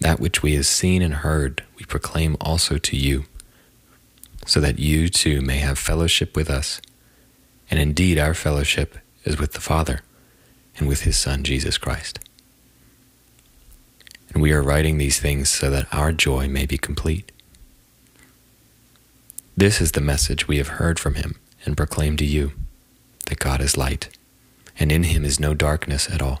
That which we have seen and heard, we proclaim also to you, so that you too may have fellowship with us. And indeed, our fellowship is with the Father and with his Son, Jesus Christ. And we are writing these things so that our joy may be complete. This is the message we have heard from him and proclaim to you that God is light, and in him is no darkness at all.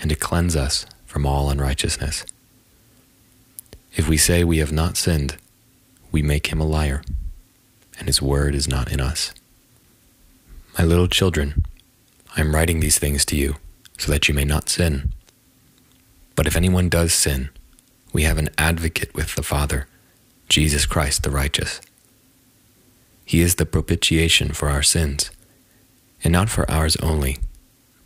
and to cleanse us from all unrighteousness. If we say we have not sinned, we make him a liar, and his word is not in us. My little children, I am writing these things to you so that you may not sin. But if anyone does sin, we have an advocate with the Father, Jesus Christ the righteous. He is the propitiation for our sins, and not for ours only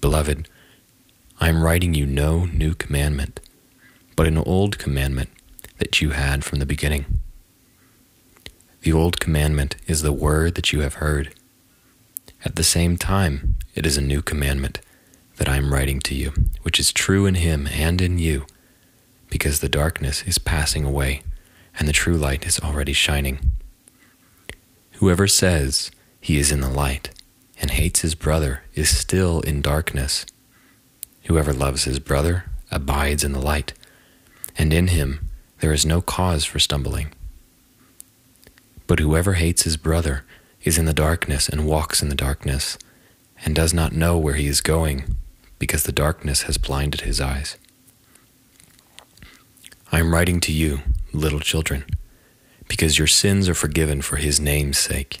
Beloved, I am writing you no new commandment, but an old commandment that you had from the beginning. The old commandment is the word that you have heard. At the same time, it is a new commandment that I am writing to you, which is true in him and in you, because the darkness is passing away and the true light is already shining. Whoever says he is in the light and hates his brother is still in darkness. Whoever loves his brother abides in the light, and in him there is no cause for stumbling. But whoever hates his brother is in the darkness and walks in the darkness, and does not know where he is going, because the darkness has blinded his eyes. I am writing to you, little children, because your sins are forgiven for his name's sake.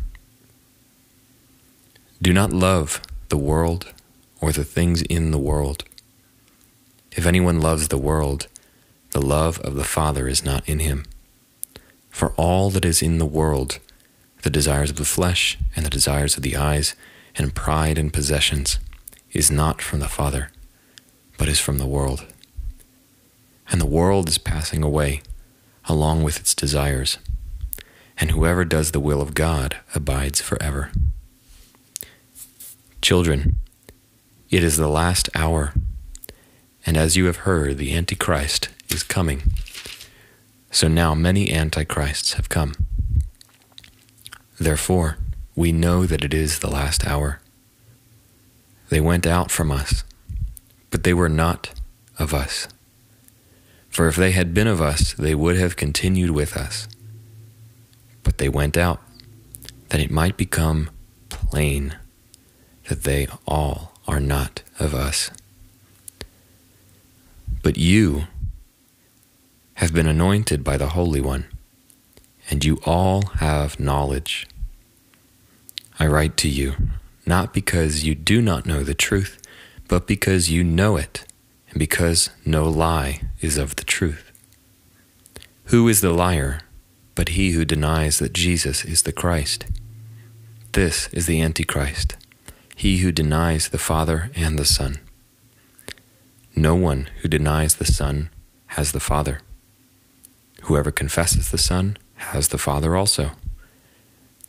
Do not love the world or the things in the world. If anyone loves the world, the love of the Father is not in him. For all that is in the world, the desires of the flesh and the desires of the eyes and pride and possessions, is not from the Father, but is from the world. And the world is passing away along with its desires, and whoever does the will of God abides forever. Children, it is the last hour, and as you have heard, the Antichrist is coming. So now many Antichrists have come. Therefore, we know that it is the last hour. They went out from us, but they were not of us. For if they had been of us, they would have continued with us. But they went out, that it might become plain that they all are not of us. But you have been anointed by the Holy One, and you all have knowledge. I write to you, not because you do not know the truth, but because you know it, and because no lie is of the truth. Who is the liar but he who denies that Jesus is the Christ? This is the Antichrist, he who denies the Father and the Son. No one who denies the Son has the Father. Whoever confesses the Son has the Father also.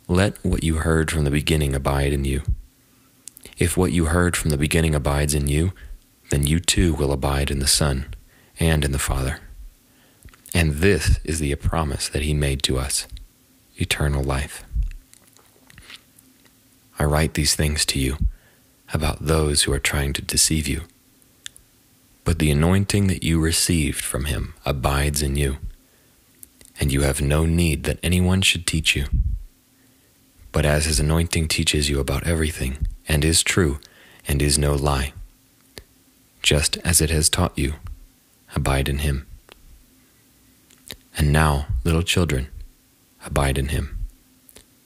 Let what you heard from the beginning abide in you. If what you heard from the beginning abides in you, then you too will abide in the Son and in the Father. And this is the promise that He made to us eternal life. I write these things to you about those who are trying to deceive you. But the anointing that you received from him abides in you, and you have no need that anyone should teach you. But as his anointing teaches you about everything, and is true, and is no lie, just as it has taught you, abide in him. And now, little children, abide in him,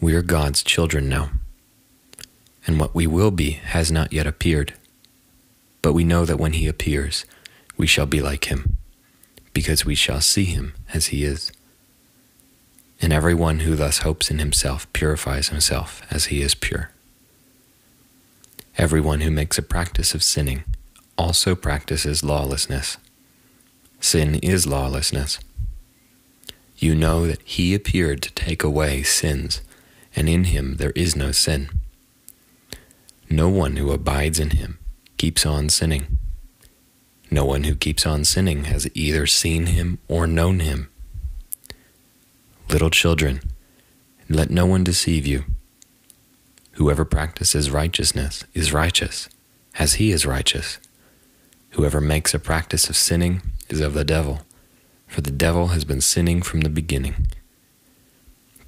we are God's children now, and what we will be has not yet appeared. But we know that when he appears, we shall be like him, because we shall see him as he is. And everyone who thus hopes in himself purifies himself as he is pure. Everyone who makes a practice of sinning also practices lawlessness. Sin is lawlessness. You know that he appeared to take away sins, and in him there is no sin. No one who abides in him keeps on sinning. No one who keeps on sinning has either seen him or known him. Little children, let no one deceive you. Whoever practices righteousness is righteous, as he is righteous. Whoever makes a practice of sinning is of the devil, for the devil has been sinning from the beginning.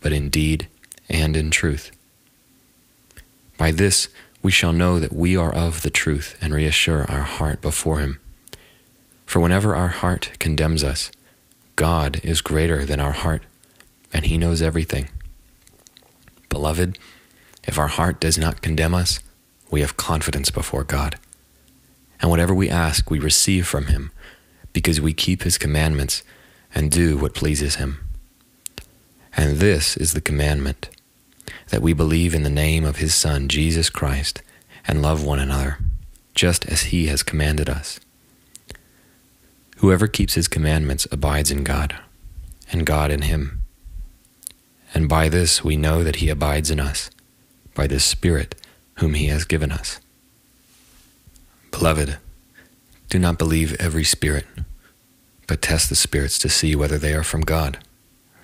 but in deed and in truth. By this we shall know that we are of the truth and reassure our heart before Him. For whenever our heart condemns us, God is greater than our heart, and He knows everything. Beloved, if our heart does not condemn us, we have confidence before God. And whatever we ask, we receive from Him, because we keep His commandments and do what pleases Him. And this is the commandment that we believe in the name of his Son, Jesus Christ, and love one another, just as he has commanded us. Whoever keeps his commandments abides in God, and God in him. And by this we know that he abides in us, by this Spirit whom he has given us. Beloved, do not believe every spirit, but test the spirits to see whether they are from God,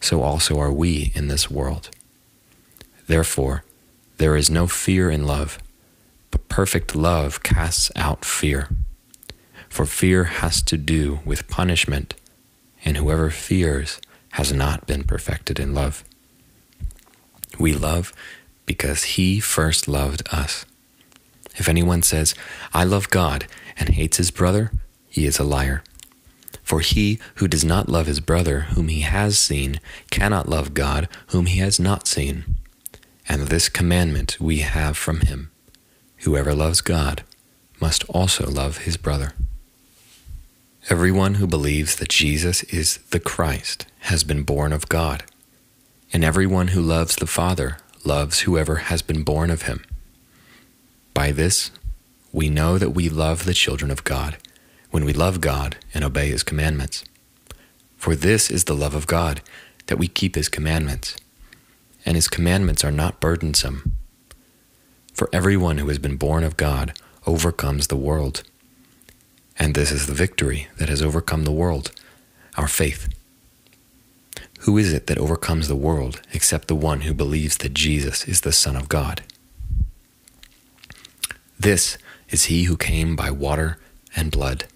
so also are we in this world. Therefore, there is no fear in love but perfect love casts out fear. For fear has to do with punishment, and whoever fears has not been perfected in love. We love because he first loved us. If anyone says, I love God, and hates his brother, he is a liar. For he who does not love his brother whom he has seen cannot love God whom he has not seen. And this commandment we have from him Whoever loves God must also love his brother. Everyone who believes that Jesus is the Christ has been born of God, and everyone who loves the Father loves whoever has been born of him. By this, we know that we love the children of God, when we love God and obey his commandments. For this is the love of God, that we keep his commandments. And his commandments are not burdensome for everyone who has been born of God overcomes the world. And this is the victory that has overcome the world, our faith. Who is it that overcomes the world except the one who believes that Jesus is the Son of God? This is he who came by water and blood,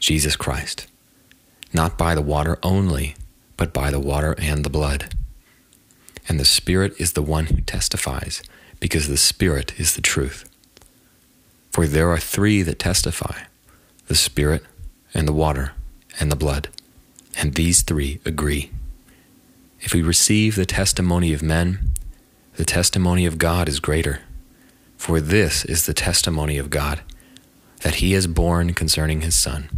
Jesus Christ, not by the water only, but by the water and the blood. And the Spirit is the one who testifies because the Spirit is the truth. For there are three that testify the Spirit, and the water, and the blood, and these three agree. If we receive the testimony of men, the testimony of God is greater. For this is the testimony of God, that he has borne concerning his Son.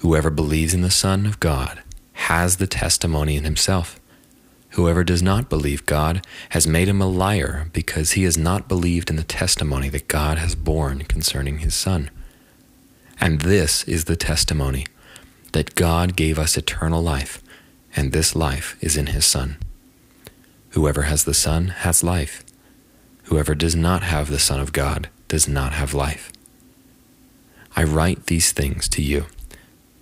Whoever believes in the Son of God has the testimony in himself. Whoever does not believe God has made him a liar because he has not believed in the testimony that God has borne concerning his Son. And this is the testimony that God gave us eternal life, and this life is in his Son. Whoever has the Son has life. Whoever does not have the Son of God does not have life. I write these things to you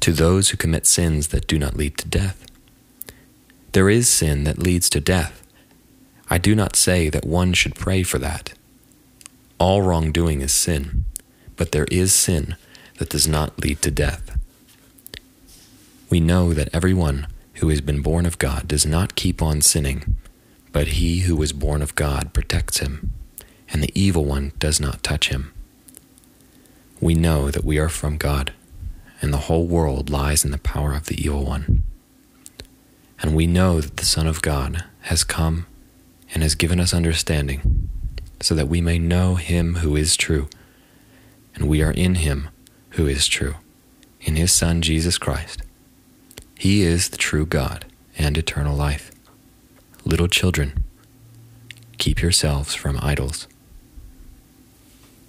To those who commit sins that do not lead to death, there is sin that leads to death. I do not say that one should pray for that. All wrongdoing is sin, but there is sin that does not lead to death. We know that everyone who has been born of God does not keep on sinning, but he who is born of God protects him, and the evil one does not touch him. We know that we are from God, and the whole world lies in the power of the evil one. And we know that the Son of God has come and has given us understanding, so that we may know him who is true, and we are in him who is true, in his Son Jesus Christ. He is the true God and eternal life. Little children, keep yourselves from idols.